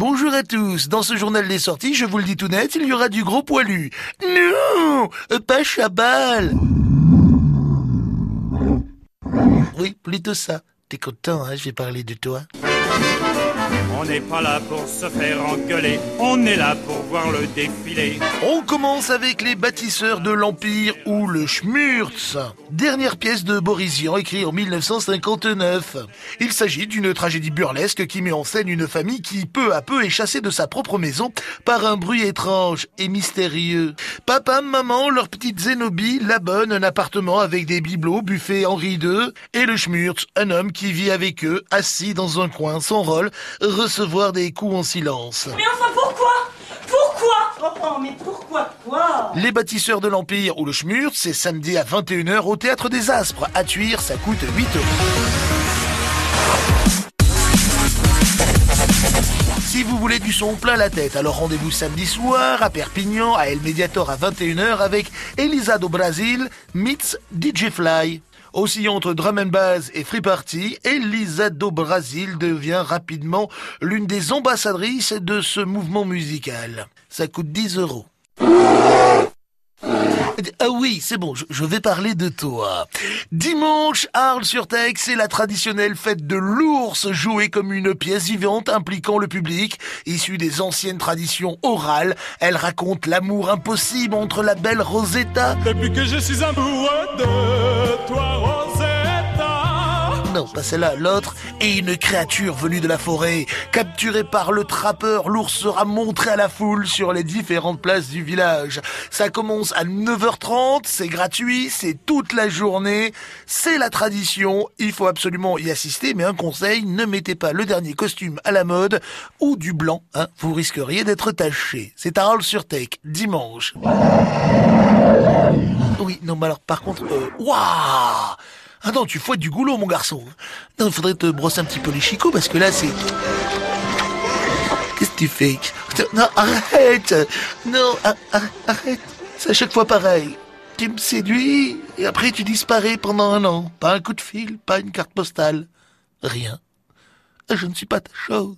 Bonjour à tous. Dans ce journal des sorties, je vous le dis tout net, il y aura du gros poilu. Non, pas Chabal. Oui, plutôt ça. T'es content, hein, je vais parler de toi. On n'est pas là pour se faire engueuler, on est là pour voir le défilé. On commence avec les bâtisseurs de l'Empire ou le Schmurz. Dernière pièce de Borisian écrite en 1959. Il s'agit d'une tragédie burlesque qui met en scène une famille qui peu à peu est chassée de sa propre maison par un bruit étrange et mystérieux. Papa, maman, leur petite Zénobie l'abonnent un appartement avec des bibelots, buffet Henri II et le Schmurz, un homme qui vit avec eux, assis dans un coin, son rôle, recevoir des coups en silence. Mais enfin pourquoi? Pourquoi? Oh mais pourquoi quoi Les bâtisseurs de l'Empire ou le Schmurz, c'est samedi à 21h au Théâtre des Aspres. À Tuire, ça coûte 8 euros. Si vous voulez du son plein la tête, alors rendez-vous samedi soir à Perpignan, à El Mediator à 21h avec Elisa do Brasil meets DJ Fly. Aussi entre drum and bass et free party, Elisa do Brasil devient rapidement l'une des ambassadrices de ce mouvement musical. Ça coûte 10 euros. Ah oui, c'est bon, je, vais parler de toi. Dimanche, Arles-sur-Tex, c'est la traditionnelle fête de l'ours jouée comme une pièce vivante impliquant le public. Issue des anciennes traditions orales, elle raconte l'amour impossible entre la belle Rosetta Depuis que je suis amoureux de. Non, pas celle-là, l'autre, et une créature venue de la forêt. Capturée par le trappeur, l'ours sera montré à la foule sur les différentes places du village. Ça commence à 9h30, c'est gratuit, c'est toute la journée, c'est la tradition, il faut absolument y assister, mais un conseil, ne mettez pas le dernier costume à la mode ou du blanc, hein, vous risqueriez d'être taché. C'est à Arles-sur-Tech, dimanche. Oui, non, mais alors par contre, euh, waouh Ah tu fouettes du goulot, mon garçon. Il faudrait te brosser un petit peu les chicots, parce que là, c'est... Qu'est-ce que tu fais? Non, arrête Non, ar- ar- arrête C'est à chaque fois pareil. Tu me séduis, et après tu disparais pendant un an. Pas un coup de fil, pas une carte postale. Rien. Je ne suis pas ta chose.